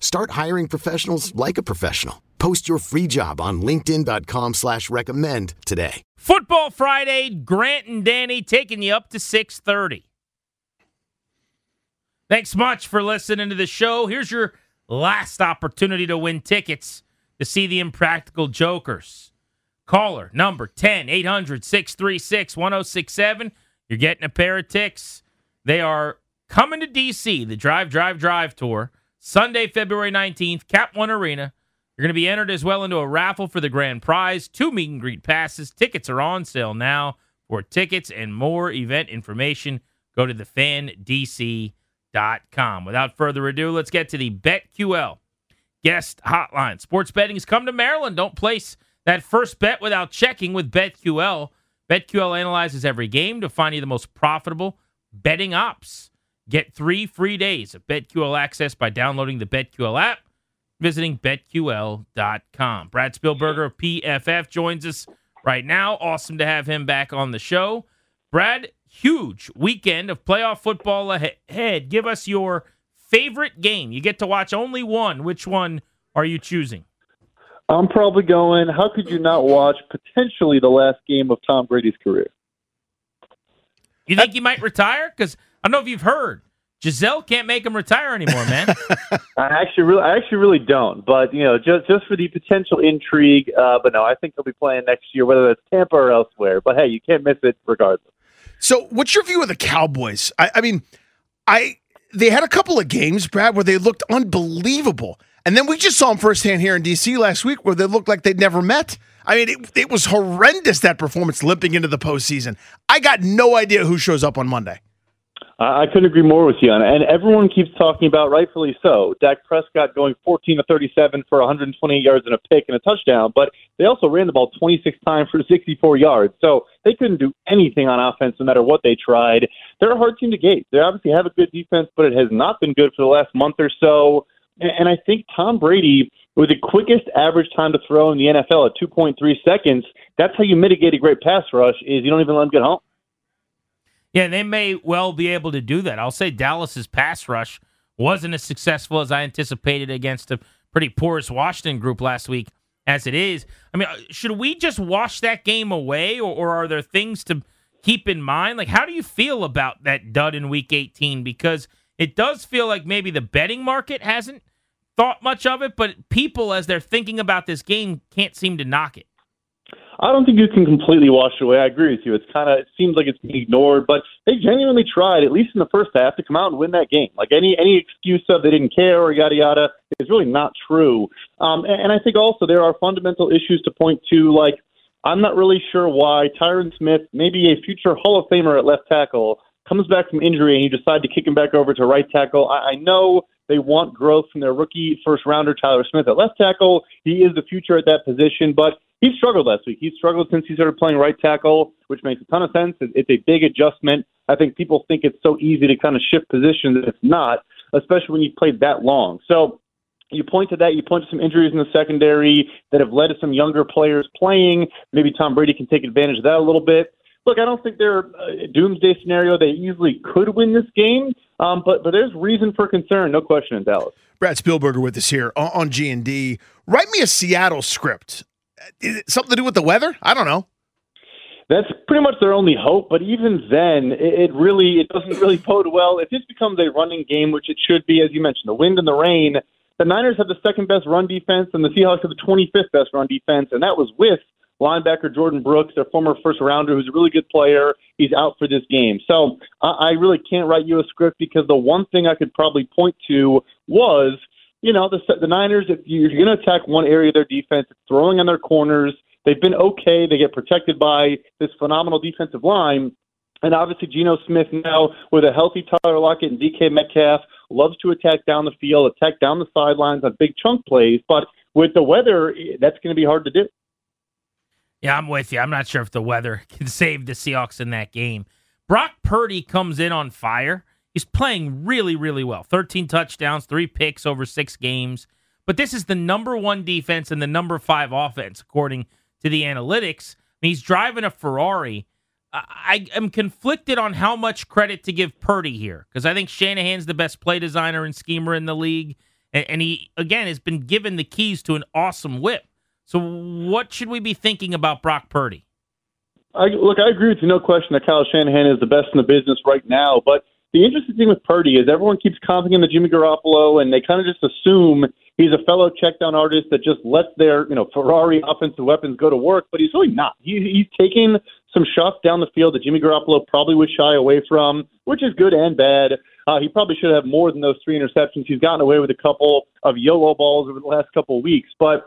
Start hiring professionals like a professional. Post your free job on LinkedIn.com slash recommend today. Football Friday, Grant and Danny taking you up to 630. Thanks much for listening to the show. Here's your last opportunity to win tickets to see the Impractical Jokers. Caller number 10 800 636 1067. You're getting a pair of ticks. They are coming to DC, the Drive, Drive, Drive tour, Sunday, February 19th, Cap One Arena. You're going to be entered as well into a raffle for the grand prize, two meet and greet passes. Tickets are on sale now. For tickets and more event information, go to thefandc.com. Without further ado, let's get to the BetQL guest hotline. Sports betting has come to Maryland. Don't place that first bet without checking with BetQL. BetQL analyzes every game to find you the most profitable betting ops. Get three free days of BetQL access by downloading the BetQL app visiting betql.com. Brad Spielberger of PFF joins us right now. Awesome to have him back on the show. Brad, huge weekend of playoff football ahead. Give us your favorite game. You get to watch only one. Which one are you choosing? I'm probably going. How could you not watch potentially the last game of Tom Brady's career? You think he might retire? Because I don't know if you've heard. Gisele can't make him retire anymore, man. I actually really, I actually really don't. But you know, just just for the potential intrigue. Uh, but no, I think he'll be playing next year, whether it's Tampa or elsewhere. But hey, you can't miss it regardless. So, what's your view of the Cowboys? I, I mean, I they had a couple of games, Brad, where they looked unbelievable, and then we just saw them firsthand here in DC last week, where they looked like they'd never met. I mean, it, it was horrendous that performance limping into the postseason. I got no idea who shows up on Monday. I couldn't agree more with you. And everyone keeps talking about, rightfully so, Dak Prescott going 14 to 37 for 128 yards and a pick and a touchdown. But they also ran the ball 26 times for 64 yards. So they couldn't do anything on offense no matter what they tried. They're a hard team to gauge. They obviously have a good defense, but it has not been good for the last month or so. And I think Tom Brady, with the quickest average time to throw in the NFL at 2.3 seconds, that's how you mitigate a great pass rush is you don't even let him get home. Yeah, they may well be able to do that. I'll say Dallas's pass rush wasn't as successful as I anticipated against a pretty porous Washington group last week as it is. I mean, uh, should we just wash that game away, or, or are there things to keep in mind? Like, how do you feel about that dud in week 18? Because it does feel like maybe the betting market hasn't thought much of it, but people, as they're thinking about this game, can't seem to knock it. I don't think you can completely wash it away. I agree with you. It's kind of it seems like it's being ignored, but they genuinely tried, at least in the first half, to come out and win that game. Like any any excuse of they didn't care or yada yada is really not true. Um, and, and I think also there are fundamental issues to point to. Like I'm not really sure why Tyron Smith, maybe a future Hall of Famer at left tackle, comes back from injury and you decide to kick him back over to right tackle. I, I know they want growth from their rookie first rounder Tyler Smith at left tackle. He is the future at that position, but he struggled last week. He struggled since he started playing right tackle, which makes a ton of sense. It's a big adjustment. I think people think it's so easy to kind of shift positions. That it's not, especially when you've played that long. So you point to that. You point to some injuries in the secondary that have led to some younger players playing. Maybe Tom Brady can take advantage of that a little bit. Look, I don't think they're a doomsday scenario. They easily could win this game, um, but but there's reason for concern, no question in Dallas. Brad Spielberger with us here on G and D. Write me a Seattle script is it something to do with the weather? I don't know. That's pretty much their only hope. But even then, it, really it doesn't really bode well. If this becomes a running game, which it should be, as you mentioned, the wind and the rain. The Niners have the second best run defense, and the Seahawks have the 25th best run defense, and that was with linebacker Jordyn Brooks, their former first rounder, who's a really good player. He's out for this game. So I, I really can't write you a script because the one thing I could probably point to was, you know, the, the Niners, if you're going to attack one area of their defense, it's throwing on their corners. They've been okay. They get protected by this phenomenal defensive line. And obviously, Geno Smith now with a healthy Tyler Lockett and DK Metcalf loves to attack down the field, attack down the sidelines on big chunk plays. But with the weather, that's going to be hard to do. Yeah, I'm with you. I'm not sure if the weather can save the Seahawks in that game. Brock Purdy comes in on fire. He's playing really, really well. 13 touchdowns, three picks over six games. But this is the number one defense and the number five offense, according to the analytics. I mean, he's driving a Ferrari. I am conflicted on how much credit to give Purdy here because I think Shanahan's the best play designer and schemer in the league. And, he, again, has been given the keys to an awesome whip. So, what should we be thinking about Brock Purdy? I, look, I agree with you. No question that Kyle Shanahan is the best in the business right now. But the interesting thing with Purdy is everyone keeps comping him to Jimmy Garoppolo, and they kind of just assume he's a fellow checkdown artist that just lets their you know Ferrari offensive weapons go to work. But he's really not. He, he's taking some shots down the field that Jimmy Garoppolo probably would shy away from, which is good and bad. Uh, he probably should have more than those three interceptions. He's gotten away with a couple of YOLO balls over the last couple of weeks, but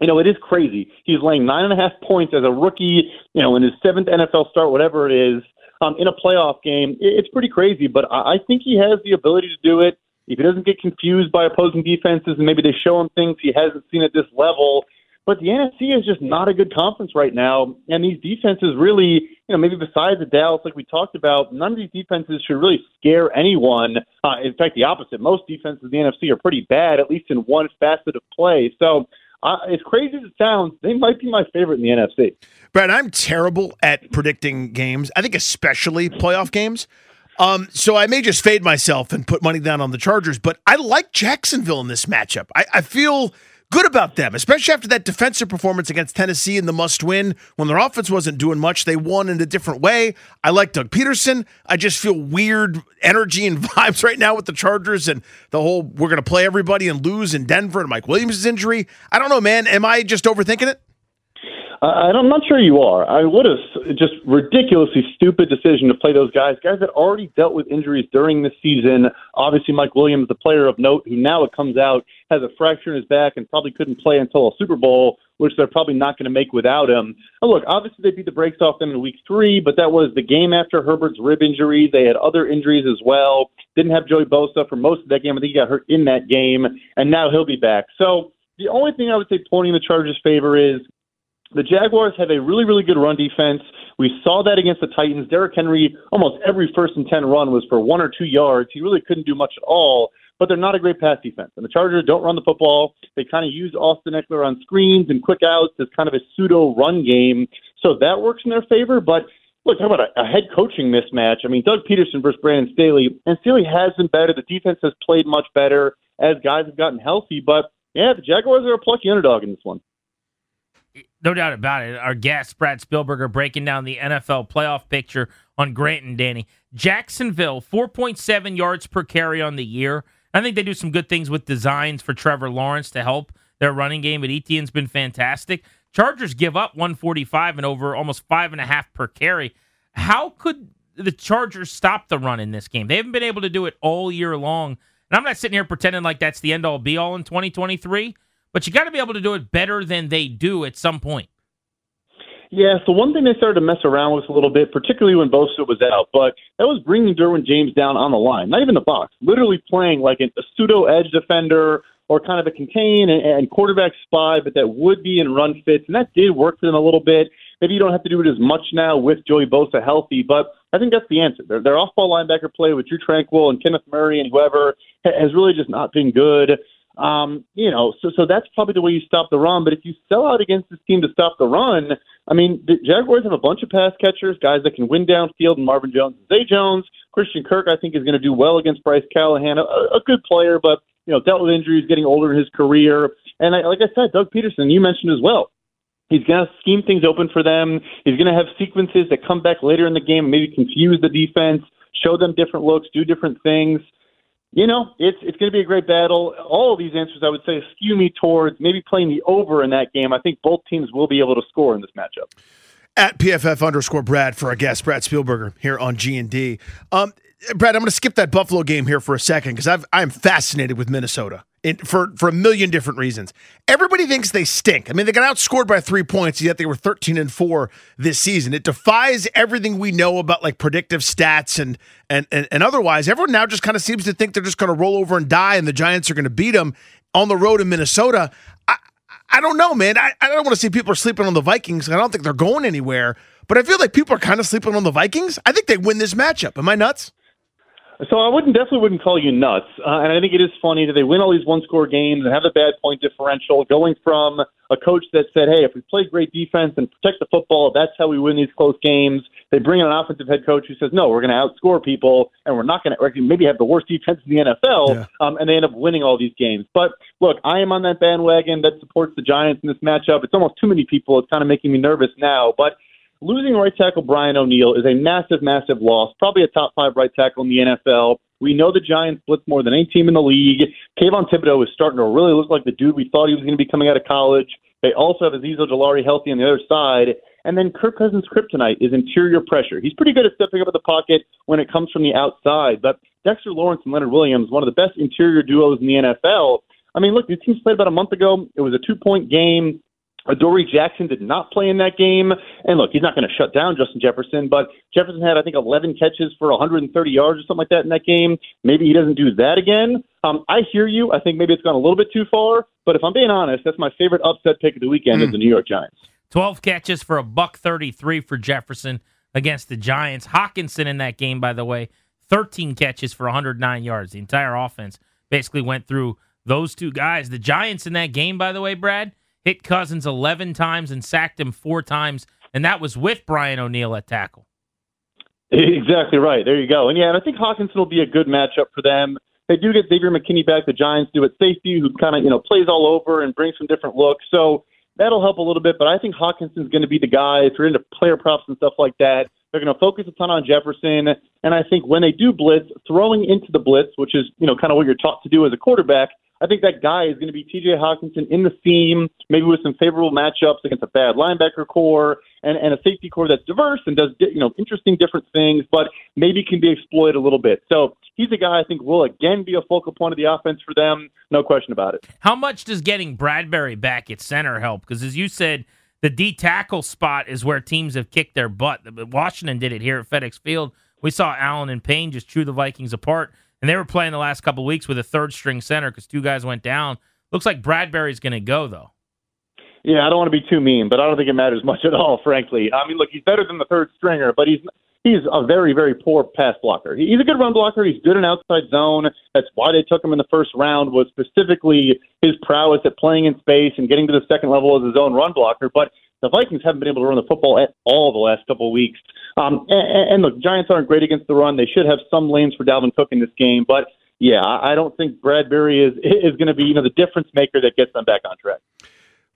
you know, it is crazy. He's laying nine and a half points as a rookie, you know, in his seventh NFL start, whatever it is, um, in a playoff game. It's pretty crazy, but I think he has the ability to do it. If he doesn't get confused by opposing defenses and maybe they show him things he hasn't seen at this level. But the NFC is just not a good conference right now. And these defenses really, you know, maybe besides the Dallas, like we talked about, none of these defenses should really scare anyone. Uh, in fact, the opposite. Most defenses in the NFC are pretty bad, at least in one facet of play. So as crazy as it sounds, they might be my favorite in the NFC. Brad, I'm terrible at predicting games. I think especially playoff games. Um, so I may just fade myself and put money down on the Chargers, but I like Jacksonville in this matchup. I, I feel good about them, especially after that defensive performance against Tennessee in the must win. When their offense wasn't doing much, they won in a different way. I like Doug Pederson. I just feel weird energy and vibes right now with the Chargers and the whole we're going to play everybody and lose in Denver and Mike Williams' injury. I don't know, man. Am I just overthinking it? I'm not sure you are. I would have just ridiculously stupid decision to play those guys, guys that already dealt with injuries during the season. Obviously, Mike Williams, the player of note, who now it comes out has a fracture in his back and probably couldn't play until a Super Bowl, which they're probably not going to make without him. And look, obviously they beat the brakes off them in week three, but that was the game after Herbert's rib injury. They had other injuries as well. Didn't have Joey Bosa for most of that game. I think he got hurt in that game, and now he'll be back. So the only thing I would say pointing the Chargers' favor is the Jaguars have a really, really good run defense. We saw that against the Titans. Derrick Henry, almost every first and 10 run was for one or two yards. He really couldn't do much at all, but they're not a great pass defense. And the Chargers don't run the football. They kind of use Austin Ekeler on screens and quick outs as kind of a pseudo run game. So that works in their favor. But look, talk about a, a head coaching mismatch. I mean, Doug Pederson versus Brandon Staley, and Staley has been better. The defense has played much better as guys have gotten healthy. But yeah, the Jaguars are a plucky underdog in this one no doubt about it. Our guest, Brad Spielberger, breaking down the NFL playoff picture on Grant and Danny. Jacksonville, 4.7 yards per carry on the year. I think they do some good things with designs for Trevor Lawrence to help their running game, but Etienne's been fantastic. Chargers give up 145 and over almost five and a half per carry. How could the Chargers stop the run in this game? They haven't been able to do it all year long. And I'm not sitting here pretending like that's the end all be all in 2023 but you got to be able to do it better than they do at some point. Yeah, so one thing they started to mess around with a little bit, particularly when Bosa was out, but that was bringing Derwin James down on the line, not even the box, literally playing like a pseudo edge defender or kind of a contain and, and quarterback spy, but that would be in run fits, and that did work for them a little bit. Maybe you don't have to do it as much now with Joey Bosa healthy, but I think that's the answer. Their, their off-ball linebacker play with Drue Tranquill and Kenneth Murray and whoever has really just not been good. Um, you know, so so that's probably the way you stop the run. But if you sell out against this team to stop the run, I mean, the Jaguars have a bunch of pass catchers, guys that can win downfield, and Marvin Jones and Zay Jones. Christian Kirk, I think, is going to do well against Bryce Callahan, a, a good player, but you know, dealt with injuries, getting older in his career. And I, like I said, Doug Pederson, you mentioned as well. He's going to scheme things open for them. He's going to have sequences that come back later in the game, maybe confuse the defense, show them different looks, do different things You know, it's it's going to be a great battle. All of these answers, I would say, skew me towards maybe playing the over in that game. I think both teams will be able to score in this matchup. At PFF underscore Brad for our guest Brad Spielberger here on G and D. Um, Brad, I'm going to skip that Buffalo game here for a second because I'm fascinated with Minnesota for for a million different reasons. Everybody thinks they stink. I mean, they got outscored by three points, yet they were 13 and four this season. It defies everything we know about like predictive stats and and and, and otherwise. Everyone now just kind of seems to think they're just going to roll over and die, and the Giants are going to beat them on the road in Minnesota. I I don't know, man. I, I don't want to see people sleeping on the Vikings. I don't think they're going anywhere. But I feel like people are kind of sleeping on the Vikings. I think they win this matchup. Am I nuts? So I wouldn't definitely wouldn't call you nuts, uh, and I think it is funny that they win all these one-score games and have a bad point differential, going from a coach that said, "Hey, if we play great defense and protect the football, that's how we win these close games." They bring in an offensive head coach who says, "No, we're going to outscore people, and we're not going to maybe have the worst defense in the NFL," yeah. um, and they end up winning all these games. But look, I am on that bandwagon that supports the Giants in this matchup. It's almost too many people. It's kind of making me nervous now, but losing right tackle Brian O'Neill is a massive, massive loss. Probably a top five right tackle in the NFL. We know the Giants blitz more than any team in the league. Kayvon Thibodeaux is starting to really look like the dude we thought he was going to be coming out of college. They also have Azeez Ojulari healthy on the other side. And then Kirk Cousins' kryptonite is interior pressure. He's pretty good at stepping up in the pocket when it comes from the outside. But Dexter Lawrence and Leonard Williams, one of the best interior duos in the NFL. I mean, look, these teams played about a month ago. It was a two point game. Adoree Jackson did not play in that game. And look, he's not going to shut down Justin Jefferson, but Jefferson had, I think, 11 catches for 130 yards or something like that in that game. Maybe he doesn't do that again. Um, I hear you. I think maybe it's gone a little bit too far. But if I'm being honest, that's my favorite upset pick of the weekend mm. is hmm. the New York Giants. 12 catches for a buck 33 for Jefferson against the Giants. Hockenson in that game, by the way, 13 catches for 109 yards. The entire offense basically went through those two guys. The Giants in that game, by the way, Brad, hit Cousins 11 times and sacked him four times, and that was with Brian O'Neill at tackle. Exactly right. There you go. And yeah, and I think Hockenson will be a good matchup for them. They do get Xavier McKinney back. The Giants do at safety, who kind of you know plays all over and brings some different looks. So that'll help a little bit. But I think Hockenson's going to be the guy. If you're into player props and stuff like that, they're going to focus a ton on Jefferson. And I think when they do blitz, throwing into the blitz, which is you know kind of what you're taught to do as a quarterback, I think that guy is going to be TJ Hockenson in the seam, maybe with some favorable matchups against a bad linebacker corps and, and a safety corps that's diverse and does you know interesting different things, but maybe can be exploited a little bit. So he's a guy I think will again be a focal point of the offense for them, no question about it. How much does getting Bradbury back at center help? Because as you said, the D tackle spot is where teams have kicked their butt. Washington did it here at FedEx Field. We saw Allen and Payne just chew the Vikings apart. And they were playing the last couple weeks with a third string center because two guys went down. Looks like Bradbury's going to go though. Yeah, I don't want to be too mean, but I don't think it matters much at all, frankly. I mean, look, he's better than the third stringer, but he's he's a very, very poor pass blocker. He's a good run blocker. He's good in outside zone. That's why they took him in the first round was specifically his prowess at playing in space and getting to the second level as his own run blocker. But the Vikings haven't been able to run the football at all the last couple of weeks. Um, and, and look, Giants aren't great against the run. They should have some lanes for Dalvin Cook in this game, but yeah, I don't think Bradbury is is going to be you know the difference maker that gets them back on track.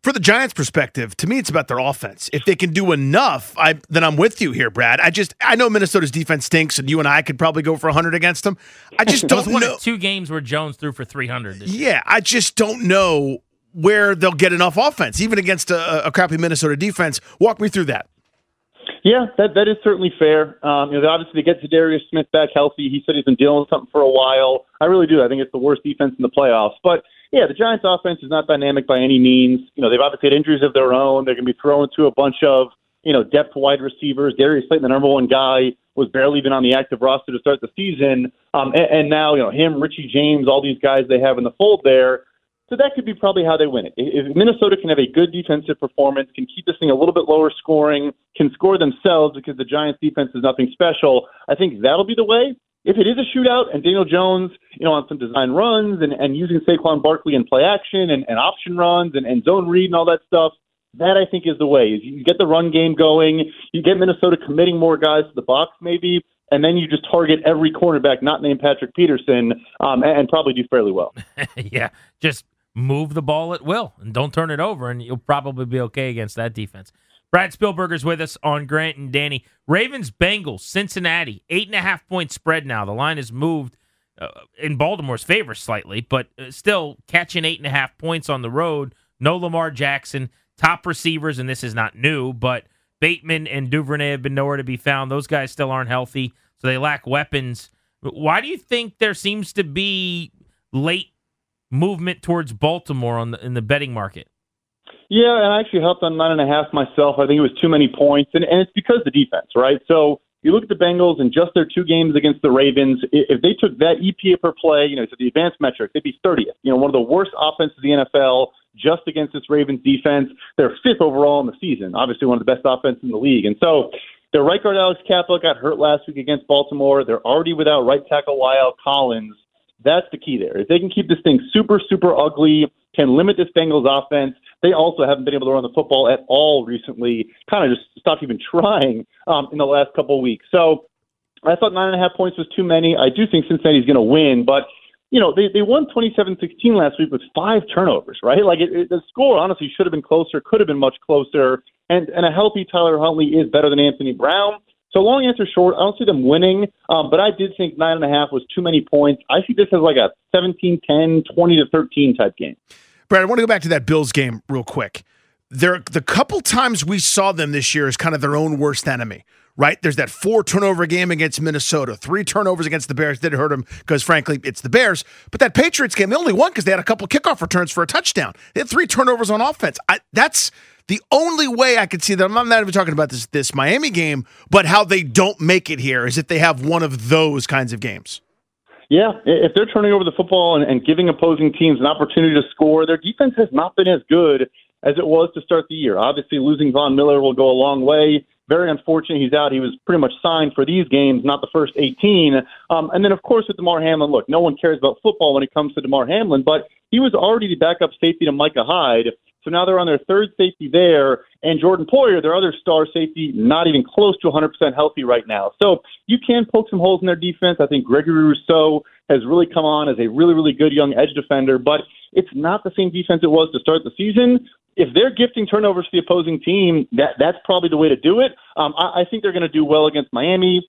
For the Giants' perspective, to me, it's about their offense. If they can do enough, I then I'm with you here, Brad. I just I know Minnesota's defense stinks, and you and I could probably go for 100 against them. I just don't know. two games where Jones threw for 300. Yeah, I just don't know where they'll get enough offense, even against a, a crappy Minnesota defense. Walk me through that. Yeah, that that is certainly fair. Um, you know, obviously to get Za'Darius Smith back healthy, he said he's been dealing with something for a while. I really do. I think it's the worst defense in the playoffs. But yeah, the Giants' offense is not dynamic by any means. You know, they've obviously had injuries of their own. They're going to be throwing to a bunch of you know depth wide receivers. Darius Slayton, the number one guy, was barely even on the active roster to start the season. Um, and, and now you know him, Richie James, all these guys they have in the fold there. So that could be probably how they win it. If Minnesota can have a good defensive performance, can keep this thing a little bit lower scoring, can score themselves because the Giants defense is nothing special, I think that'll be the way. If it is a shootout and Daniel Jones, you know, on some design runs and, and using Saquon Barkley in play action and, and option runs and, and zone read and all that stuff, that I think is the way. Is you get the run game going, you get Minnesota committing more guys to the box maybe, and then you just target every cornerback not named Patrick Peterson um, and, and probably do fairly well. yeah, just move the ball at will and don't turn it over, and you'll probably be okay against that defense. Brad Spielberger's with us on Grant and Danny. Ravens Bengals, Cincinnati, eight and a half point spread now. The line has moved uh, in Baltimore's favor slightly, but uh, still catching eight and a half points on the road. No Lamar Jackson, top receivers, and this is not new, but Bateman and Duvernay have been nowhere to be found. Those guys still aren't healthy, so they lack weapons. Why do you think there seems to be late movement towards Baltimore on the, in the betting market? Yeah, and I actually helped on nine and a half myself. I think it was too many points, and, and it's because the defense, right? So you look at the Bengals and just their two games against the Ravens. If they took that EPA per play, you know, to the advanced metric, they'd be 30th. You know, one of the worst offenses in the NFL just against this Ravens defense. They're fifth overall in the season. Obviously, one of the best offenses in the league. And so their right guard Alex Cappa got hurt last week against Baltimore. They're already without right tackle La'el Collins. That's the key there. If they can keep this thing super, super ugly, can limit this Bengals offense. They also haven't been able to run the football at all recently. Kind of just stopped even trying um, in the last couple of weeks. So I thought nine and a half points was too many. I do think Cincinnati's going to win, but you know, they, they won 27-16 last week with five turnovers, right? Like it, it, the score honestly should have been closer, could have been much closer. And and a healthy Tyler Huntley is better than Anthony Brown. So long answer short, I don't see them winning, um, but I did think nine and a half was too many points. I see this as like a 17-10, 20 to 13 type game. Brad, I want to go back to that Bills game real quick. There, the couple times we saw them this year is kind of their own worst enemy, right? There's that four turnover game against Minnesota, three turnovers against the Bears. Didn't hurt them because, frankly, it's the Bears. But that Patriots game, they only won because they had a couple kickoff returns for a touchdown. They had three turnovers on offense. I, that's the only way I could see that. I'm not even talking about this this Miami game, but how they don't make it here is if they have one of those kinds of games. Yeah, if they're turning over the football and, and giving opposing teams an opportunity to score, their defense has not been as good as it was to start the year. Obviously, losing Von Miller will go a long way. Very unfortunate he's out. He was pretty much signed for these games, not the first 18. Um, and then, of course, with Damar Hamlin, look, no one cares about football when it comes to Damar Hamlin, but he was already the backup safety to Micah Hyde. So now they're on their third safety there, and Jordan Poyer, their other star safety, not even close to 100% healthy right now. So you can poke some holes in their defense. I think Gregory Rousseau has really come on as a really, really good young edge defender, but it's not the same defense it was to start the season. If they're gifting turnovers to the opposing team, that that's probably the way to do it. Um, I, I think they're going to do well against Miami.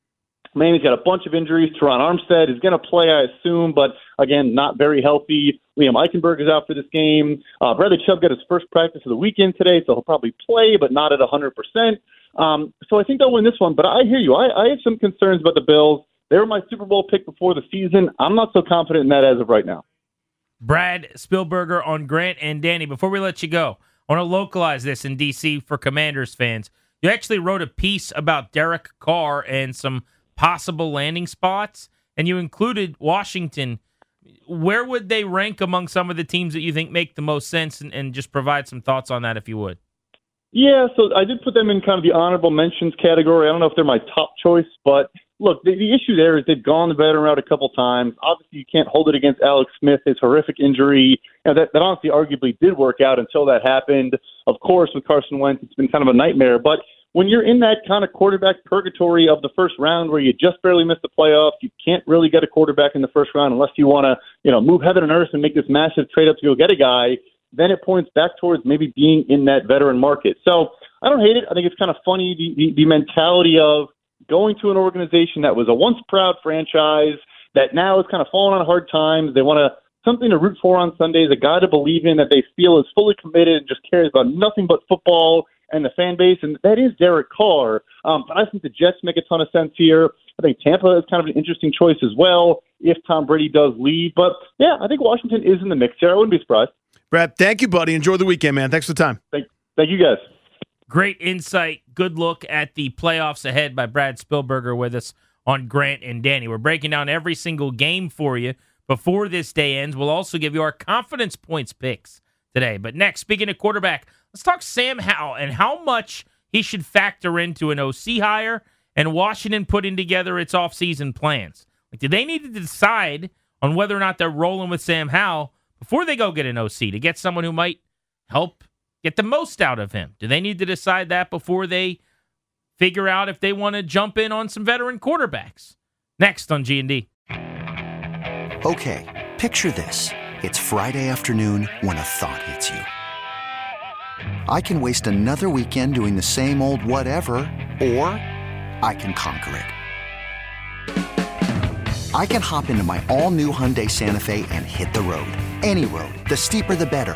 Miami's got a bunch of injuries. Terron Armstead is going to play, I assume, but again, not very healthy. Liam Eichenberg is out for this game. Uh, Bradley Chubb got his first practice of the weekend today, so he'll probably play, but not at 100%. Um, so I think they'll win this one, but I hear you. I, I have some concerns about the Bills. They were my Super Bowl pick before the season. I'm not so confident in that as of right now. Brad Spielberger on Grant and Danny. Before we let you go, I want to localize this in DC for Commanders fans. You actually wrote a piece about Derek Carr and some possible landing spots, and you included Washington. Where would they rank among some of the teams that you think make the most sense, and, and just provide some thoughts on that if you would? Yeah, so I did put them in kind of the honorable mentions category. I don't know if they're my top choice, but look, the, the issue there is they've gone the veteran route a couple times. Obviously, you can't hold it against Alex Smith, his horrific injury. You know, that, that honestly arguably did work out until that happened. Of course, with Carson Wentz, it's been kind of a nightmare. But when you're in that kind of quarterback purgatory of the first round where you just barely missed the playoffs, you can't really get a quarterback in the first round unless you want to, you know, move heaven and earth and make this massive trade up to go get a guy. Then it points back towards maybe being in that veteran market. So I don't hate it. I think it's kind of funny the, the, the mentality of going to an organization that was a once proud franchise that now is kind of falling on hard times. They want to something to root for on Sundays, a guy to believe in that they feel is fully committed and just cares about nothing but football and the fan base, and that is Derek Carr. Um, but I think the Jets make a ton of sense here. I think Tampa is kind of an interesting choice as well if Tom Brady does leave. But yeah, I think Washington is in the mix here. I wouldn't be surprised. Brad, thank you, buddy. Enjoy the weekend, man. Thanks for the time. Thank, thank you, guys. Great insight. Good look at the playoffs ahead by Brad Spielberger with us on Grant and Danny. We're breaking down every single game for you before this day ends. We'll also give you our confidence points picks today. But next, speaking of quarterback, let's talk Sam Howell and how much he should factor into an OC hire and Washington putting together its offseason plans. Like, do they need to decide on whether or not they're rolling with Sam Howell before they go get an OC to get someone who might help get the most out of him? Do they need to decide that before they figure out if they want to jump in on some veteran quarterbacks? Next on G&D. Okay, picture this. It's Friday afternoon when a thought hits you. I can waste another weekend doing the same old whatever, or I can conquer it. I can hop into my all new Hyundai Santa Fe and hit the road. Any road. The steeper, the better.